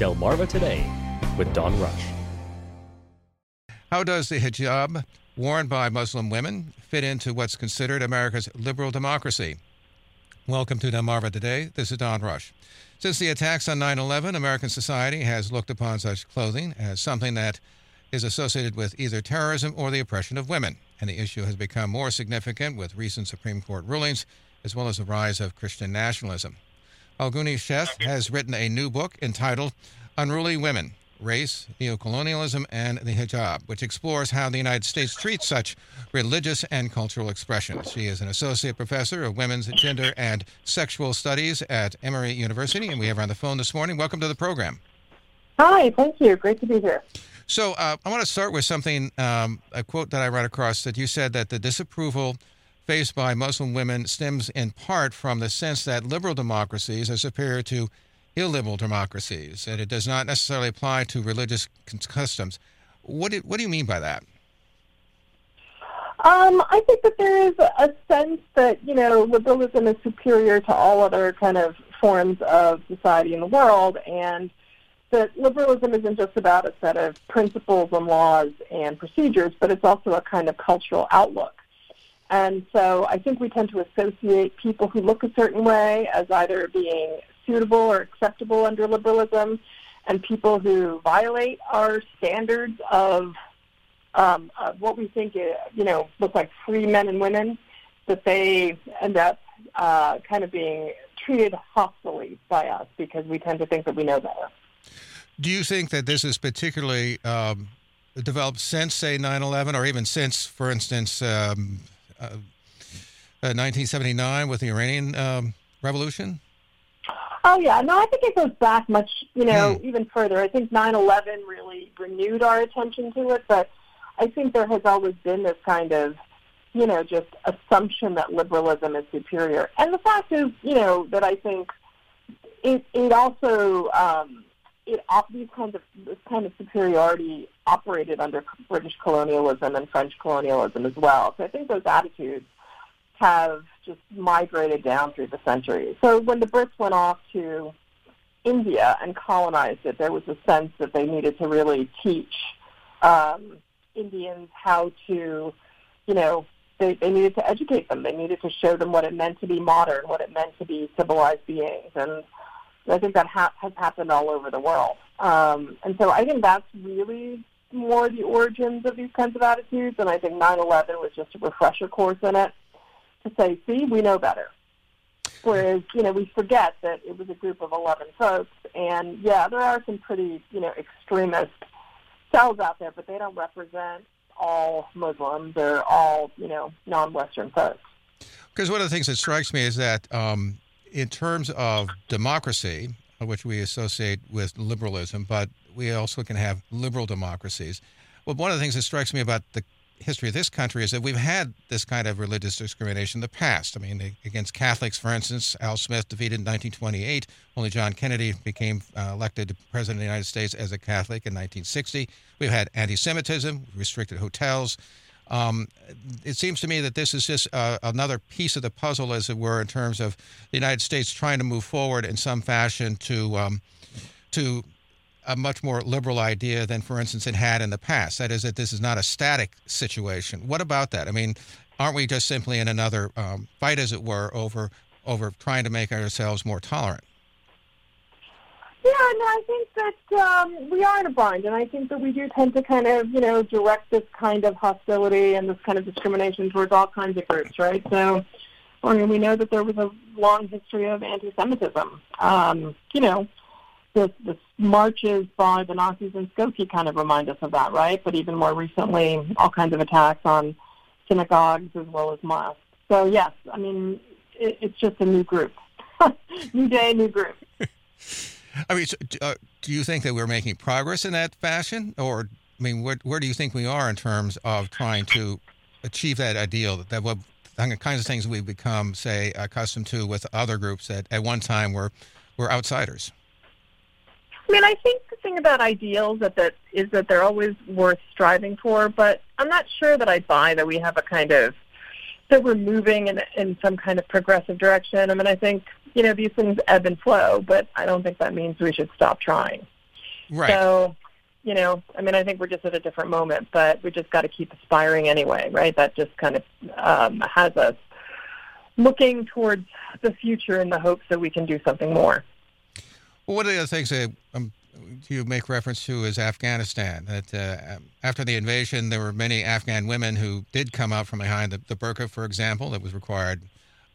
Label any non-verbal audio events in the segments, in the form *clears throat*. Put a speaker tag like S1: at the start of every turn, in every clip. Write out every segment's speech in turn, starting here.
S1: Delmarva Today with Don Rush.
S2: How does the hijab worn by Muslim women fit into what's considered America's liberal democracy? Welcome to Delmarva Today. This is Don Rush. Since the attacks on 9 11, American society has looked upon such clothing as something that is associated with either terrorism or the oppression of women, and the issue has become more significant with recent Supreme Court rulings as well as the rise of Christian nationalism. Falguni Sheth has written a new book entitled Unruly Women Race, Neocolonialism, and the Hijab, which explores how the United States treats such religious and cultural expressions. She is an associate professor of women's gender and sexual studies at Emory University, and we have her on the phone this morning. Welcome to the program.
S3: Hi, thank you. Great to be here.
S2: So, uh, I want to start with something, um, a quote that I read across that you said that the disapproval faced by Muslim women stems in part from the sense that liberal democracies are superior to illiberal democracies, and it does not necessarily apply to religious customs. What do, what do you mean by that?
S3: Um, I think that there is a sense that you know liberalism is superior to all other kind of forms of society in the world, and that liberalism isn't just about a set of principles and laws and procedures, but it's also a kind of cultural outlook. And so I think we tend to associate people who look a certain way as either being suitable or acceptable under liberalism, and people who violate our standards of, um, of what we think, uh, you know, look like free men and women, that they end up uh, kind of being treated hostilely by us because we tend to think that we know better.
S2: Do you think that this is particularly um, developed since, say, 9 11, or even since, for instance, um, 1979 with the Iranian um, Revolution?
S3: Oh yeah, no, I think it goes back much, you know, mm. even further. I think 9/11 really renewed our attention to it, but I think there has always been this kind of, you know, just assumption that liberalism is superior. And the fact is, you know, that I think it it also um, it these kinds of this kind of superiority operated under British colonialism and French colonialism as well. So I think those attitudes have just migrated down through the centuries. So when the Brits went off to India and colonized it, there was a sense that they needed to really teach um, Indians how to, you know, they, they needed to educate them. They needed to show them what it meant to be modern, what it meant to be civilized beings. And I think that ha- has happened all over the world. Um, and so I think that's really more the origins of these kinds of attitudes. And I think 9-11 was just a refresher course in it to say, see, we know better. Whereas, you know, we forget that it was a group of 11 folks. And, yeah, there are some pretty, you know, extremist cells out there, but they don't represent all Muslims or all, you know, non-Western folks.
S2: Because one of the things that strikes me is that um, in terms of democracy, which we associate with liberalism, but we also can have liberal democracies. Well, one of the things that strikes me about the history of this country is that we've had this kind of religious discrimination in the past. I mean, against Catholics, for instance, Al Smith defeated in 1928. Only John Kennedy became uh, elected president of the United States as a Catholic in 1960. We've had anti Semitism, restricted hotels. Um, it seems to me that this is just uh, another piece of the puzzle, as it were, in terms of the United States trying to move forward in some fashion to um, to a much more liberal idea than, for instance, it had in the past. That is, that this is not a static situation. What about that? I mean, aren't we just simply in another um, fight, as it were, over over trying to make ourselves more tolerant?
S3: Yeah, no, I think that um, we are in a bind, and I think that we do tend to kind of, you know, direct this kind of hostility and this kind of discrimination towards all kinds of groups, right? So, I mean, we know that there was a long history of anti-Semitism. Um, you know, the, the marches by the Nazis in Skokie kind of remind us of that, right? But even more recently, all kinds of attacks on synagogues as well as mosques. So yes, I mean, it, it's just a new group, *laughs* new day, new group. *laughs*
S2: I mean, so, uh, do you think that we're making progress in that fashion, or I mean, where where do you think we are in terms of trying to achieve that ideal that, what the kinds of things we've become, say, accustomed to with other groups that at one time were were outsiders?
S3: I mean, I think the thing about ideals that, that is that they're always worth striving for, but I'm not sure that I buy that we have a kind of that we're moving in in some kind of progressive direction. I mean, I think you know these things ebb and flow, but I don't think that means we should stop trying.
S2: Right.
S3: So, you know, I mean, I think we're just at a different moment, but we just got to keep aspiring anyway, right? That just kind of um, has us looking towards the future in the hopes that we can do something more.
S2: Well, one of the other things that um, you make reference to is Afghanistan. That uh, after the invasion, there were many Afghan women who did come out from behind the, the burqa, for example, that was required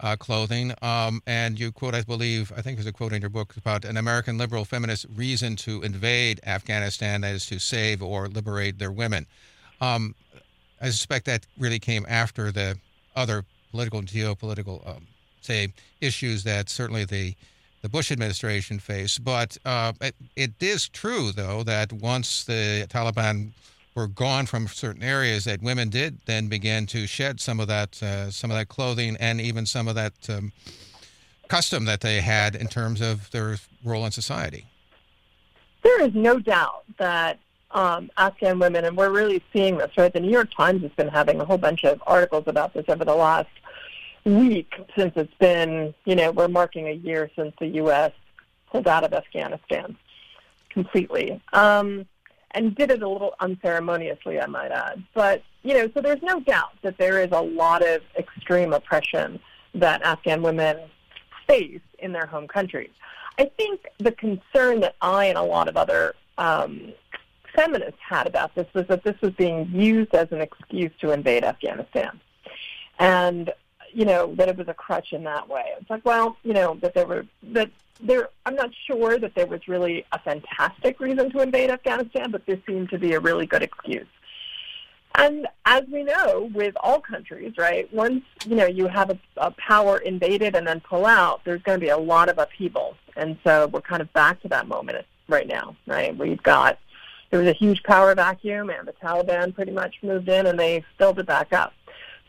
S2: uh, clothing. Um, and you quote, I believe, I think there's a quote in your book about an American liberal feminist reason to invade Afghanistan, that is to save or liberate their women. Um, I suspect that really came after the other political and geopolitical, um, say, issues that certainly the the Bush administration faced. But uh, it, it is true, though, that once the Taliban were gone from certain areas that women did then begin to shed some of that uh, some of that clothing and even some of that um, custom that they had in terms of their role in society.
S3: There is no doubt that um, Afghan women, and we're really seeing this, right? The New York Times has been having a whole bunch of articles about this over the last week since it's been, you know, we're marking a year since the U.S. pulled out of Afghanistan completely. Um, and did it a little unceremoniously, I might add. But, you know, so there's no doubt that there is a lot of extreme oppression that Afghan women face in their home countries. I think the concern that I and a lot of other um, feminists had about this was that this was being used as an excuse to invade Afghanistan. And, you know, that it was a crutch in that way. It's like, well, you know, that there were, that there, I'm not sure that there was really a fantastic reason to invade Afghanistan, but this seemed to be a really good excuse. And as we know, with all countries, right, once you know you have a, a power invaded and then pull out, there's going to be a lot of upheaval, and so we're kind of back to that moment right now, right? We've got there was a huge power vacuum, and the Taliban pretty much moved in, and they filled it back up.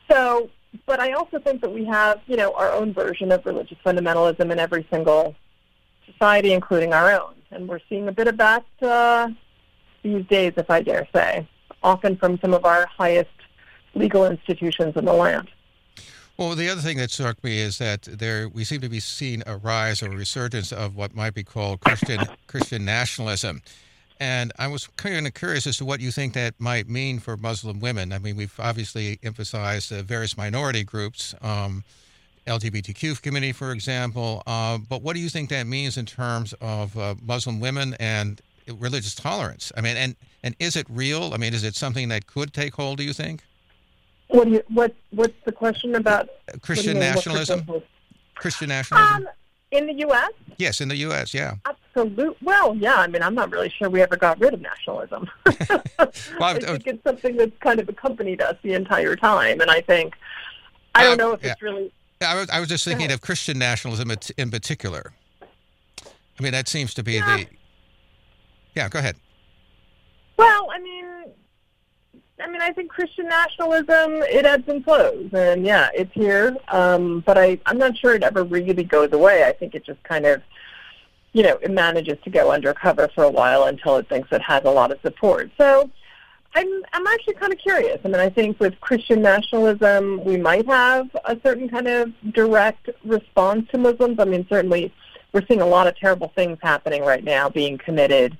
S3: So, but I also think that we have, you know, our own version of religious fundamentalism in every single society, including our own. And we're seeing a bit of that uh, these days, if I dare say, often from some of our highest legal institutions in the land.
S2: Well, the other thing that struck me is that there we seem to be seeing a rise or resurgence of what might be called Christian Christian nationalism. And I was kind of curious as to what you think that might mean for Muslim women. I mean, we've obviously emphasized uh, various minority groups. Um, LGBTQ community, for example. Uh, but what do you think that means in terms of uh, Muslim women and religious tolerance? I mean, and and is it real? I mean, is it something that could take hold? Do you think?
S3: What do you what What's the question about
S2: Christian nationalism? Christian nationalism. Um,
S3: in the U.S.
S2: Yes, in the U.S. Yeah.
S3: Absolutely. Well, yeah. I mean, I'm not really sure we ever got rid of nationalism. *laughs* well, I think it's something that's kind of accompanied us the entire time, and I think I don't know if yeah. it's really
S2: I was, I was just thinking of Christian nationalism in particular. I mean, that seems to be yeah. the. Yeah, go ahead.
S3: Well, I mean, I mean, I think Christian nationalism it ebbs and flows, and yeah, it's here. Um, but I, I'm not sure it ever really goes away. I think it just kind of, you know, it manages to go undercover for a while until it thinks it has a lot of support. So I'm I'm actually kind of curious. I mean, I think with Christian nationalism, we might have a certain kind of direct response to Muslims. I mean, certainly we're seeing a lot of terrible things happening right now being committed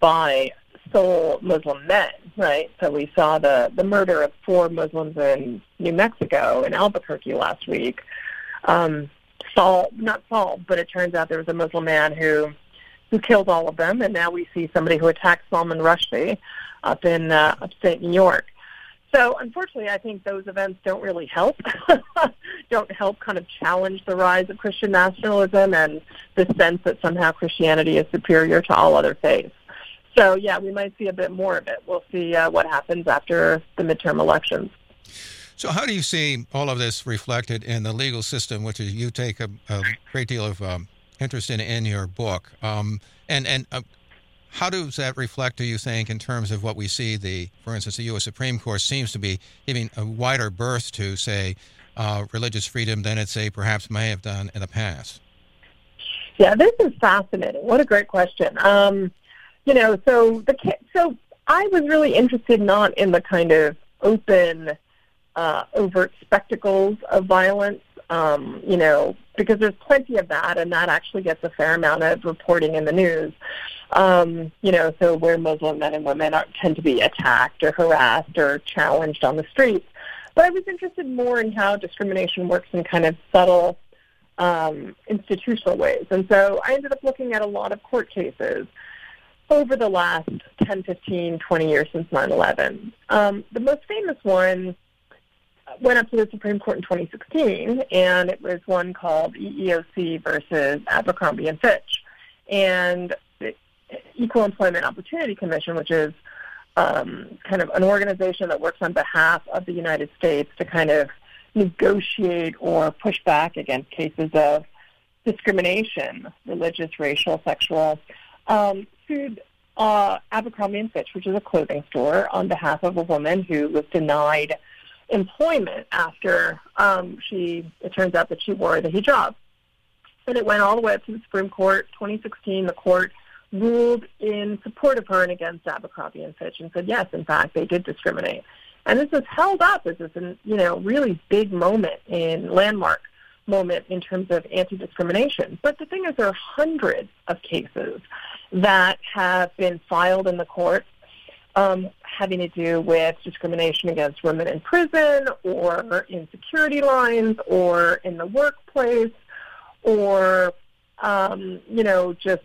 S3: by sole Muslim men, right? So we saw the the murder of four Muslims in New Mexico in Albuquerque last week. Um, solved, not solved, but it turns out there was a Muslim man who who killed all of them, and now we see somebody who attacked Salman Rushdie up in uh, upstate New York. So unfortunately, I think those events don't really help. *laughs* don't help kind of challenge the rise of Christian nationalism and the sense that somehow Christianity is superior to all other faiths. So yeah, we might see a bit more of it. We'll see uh, what happens after the midterm elections.
S2: So how do you see all of this reflected in the legal system, which is you take a, a great deal of um, interest in in your book, um, and and uh, how does that reflect, do you think, in terms of what we see? The, for instance, the U.S. Supreme Court seems to be giving a wider berth to, say, uh, religious freedom than it, say, perhaps may have done in the past.
S3: Yeah, this is fascinating. What a great question. Um, you know, so the so I was really interested not in the kind of open, uh, overt spectacles of violence um, you know, because there's plenty of that, and that actually gets a fair amount of reporting in the news. Um, you know, so where Muslim men and women are, tend to be attacked or harassed or challenged on the streets. But I was interested more in how discrimination works in kind of subtle um, institutional ways. And so I ended up looking at a lot of court cases over the last 10, 15, 20 years since 9-11. Um, the most famous one went up to the Supreme Court in 2016, and it was one called EEOC versus Abercrombie and Fitch. And the Equal Employment Opportunity Commission, which is um, kind of an organization that works on behalf of the United States to kind of negotiate or push back against cases of discrimination, religious, racial, sexual, um, sued uh, Abercrombie and Fitch, which is a clothing store, on behalf of a woman who was denied employment after um, she. It turns out that she wore the hijab, and it went all the way up to the Supreme Court. 2016, the court ruled in support of her and against Abercrombie and Fitch, and said yes, in fact, they did discriminate. And this is held up as this, you know, really big moment in landmark moment in terms of anti-discrimination. But the thing is, there are hundreds of cases that have been filed in the court um, having to do with discrimination against women in prison or in security lines or in the workplace or, um, you know, just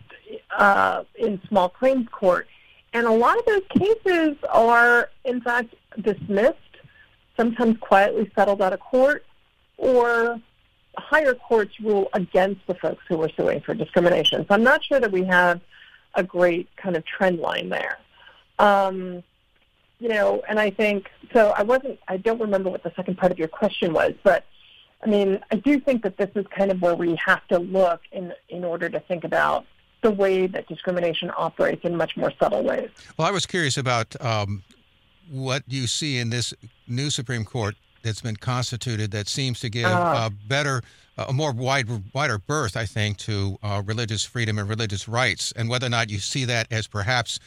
S3: uh, in small claims court. And a lot of those cases are, in fact, dismissed, sometimes quietly settled out of court, or higher courts rule against the folks who are suing for discrimination. So I'm not sure that we have a great kind of trend line there. Um, you know, and I think so. I wasn't. I don't remember what the second part of your question was, but I mean, I do think that this is kind of where we have to look in in order to think about the way that discrimination operates in much more subtle ways.
S2: Well, I was curious about um, what you see in this new Supreme Court that's been constituted that seems to give uh, a better, a more wide, wider berth, I think, to uh, religious freedom and religious rights, and whether or not you see that as perhaps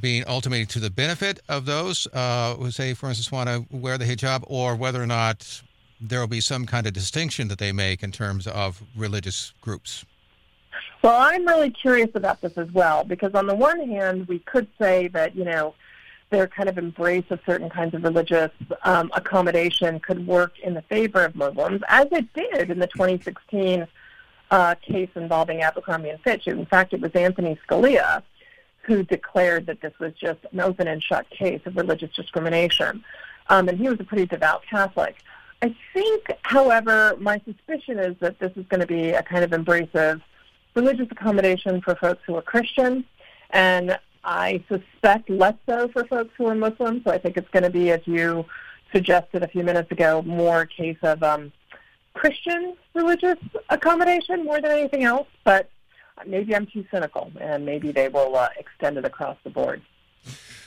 S2: being ultimately to the benefit of those uh, who say, for instance, want to wear the hijab, or whether or not there will be some kind of distinction that they make in terms of religious groups.
S3: Well, I'm really curious about this as well because on the one hand, we could say that you know their kind of embrace of certain kinds of religious um, accommodation could work in the favor of Muslims, as it did in the 2016 uh, case involving Abercrombie and Fitch. In fact, it was Antonin Scalia who declared that this was just an open and shut case of religious discrimination. Um, and he was a pretty devout Catholic. I think, however, my suspicion is that this is going to be a kind of embrace of religious accommodation for folks who are Christian, and I suspect less so for folks who are Muslim. So I think it's going to be, as you suggested a few minutes ago, more a case of um, Christian religious accommodation more than anything else. But maybe I'm too cynical, and maybe they will uh, extend it across the board.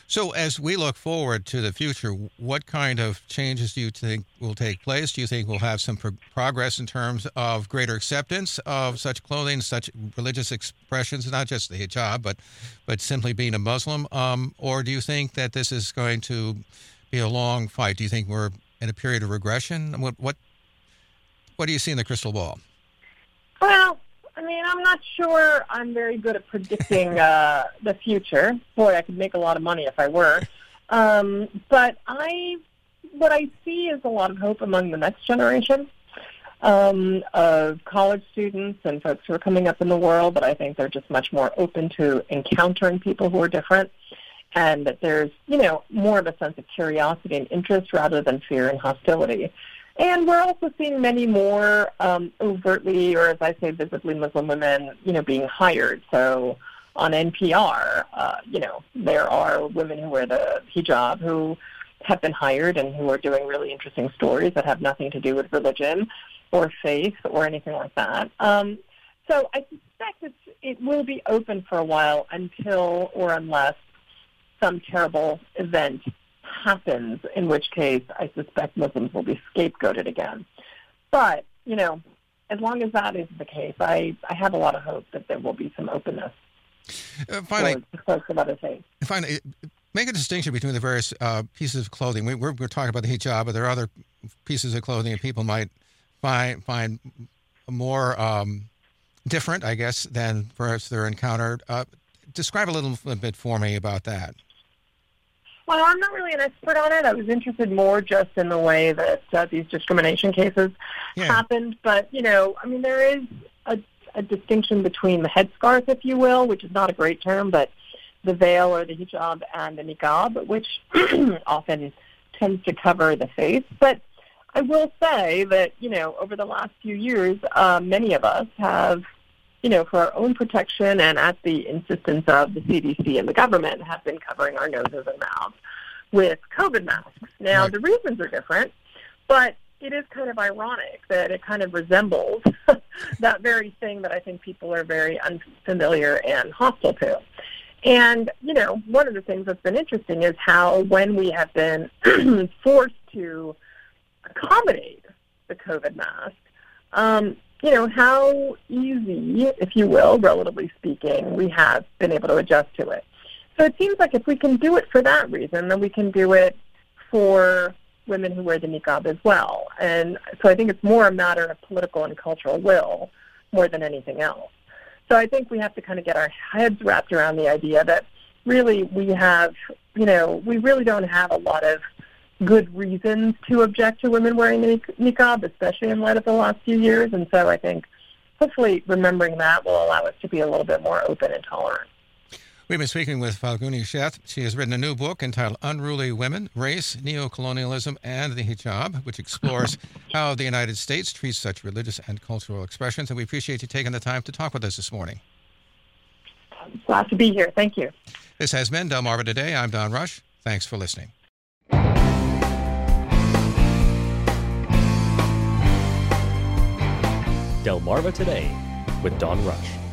S2: So, as we look forward to the future, what kind of changes do you think will take place? Do you think we'll have some pro- progress in terms of greater acceptance of such clothing, such religious expressions, not just the hijab, but but simply being a Muslim? Um, or do you think that this is going to be a long fight? Do you think we're in a period of regression? What what what do you see in the crystal ball?
S3: Well, I mean, I'm not sure I'm very good at predicting uh, the future. Boy, I could make a lot of money if I were. Um, but I, what I see is a lot of hope among the next generation um, of college students and folks who are coming up in the world. But I think they're just much more open to encountering people who are different, and that there's, you know, more of a sense of curiosity and interest rather than fear and hostility. And we're also seeing many more um, overtly, or as I say, visibly Muslim women, you know, being hired. So on NPR, uh, you know, there are women who wear the hijab who have been hired and who are doing really interesting stories that have nothing to do with religion or faith or anything like that. Um, so I suspect it's, it will be open for a while until or unless some terrible event happens, in which case I suspect Muslims will be scapegoated again. But, you know, as long as that is the case, I, I have a lot of hope that there will be some openness.
S2: Uh, finally,
S3: folks of other faiths.
S2: Finally, make a distinction between the various uh, pieces of clothing. We, are we're talking about the hijab, but there are other pieces of clothing that people might find find more um, different, I guess, than perhaps they're encountered. Uh, describe a little bit for me about that.
S3: Well, I'm not really an expert on it. I was interested more just in the way that uh, these discrimination cases
S2: Yeah.
S3: happened. But, you know, I mean, there is a, a distinction between the headscarf, if you will, which is not a great term, but the veil or the hijab and the niqab, which *clears throat* often tends to cover the face. But I will say that, you know, over the last few years, uh, many of us have, you know, for our own protection and at the insistence of the CDC and the government, have been covering our noses and mouths with COVID masks. Now,
S2: Right.
S3: the reasons are different, but it is kind of ironic that it kind of resembles *laughs* that very thing that I think people are very unfamiliar and hostile to. And, you know, one of the things that's been interesting is how when we have been *clears throat* forced to accommodate the COVID mask, um, you know, how easy, if you will, relatively speaking, we have been able to adjust to it. So it seems like if we can do it for that reason, then we can do it for women who wear the niqab as well. And so I think it's more a matter of political and cultural will more than anything else. So I think we have to kind of get our heads wrapped around the idea that really we have, you know, we really don't have a lot of good reasons to object to women wearing the niqab, especially in light of the last few years. And so I think hopefully remembering that will allow us to be a little bit more open and tolerant.
S2: We've been speaking with Falguni Sheth. She has written a new book entitled Unruly Women Race, Neocolonialism, and the Hijab, which explores *laughs* how the United States treats such religious and cultural expressions. And we appreciate you taking the time to talk with us this morning.
S3: Glad to be here. Thank you.
S2: This has been Delmarva Today. I'm Don Rush. Thanks for listening.
S1: Delmarva Today with Don Rush.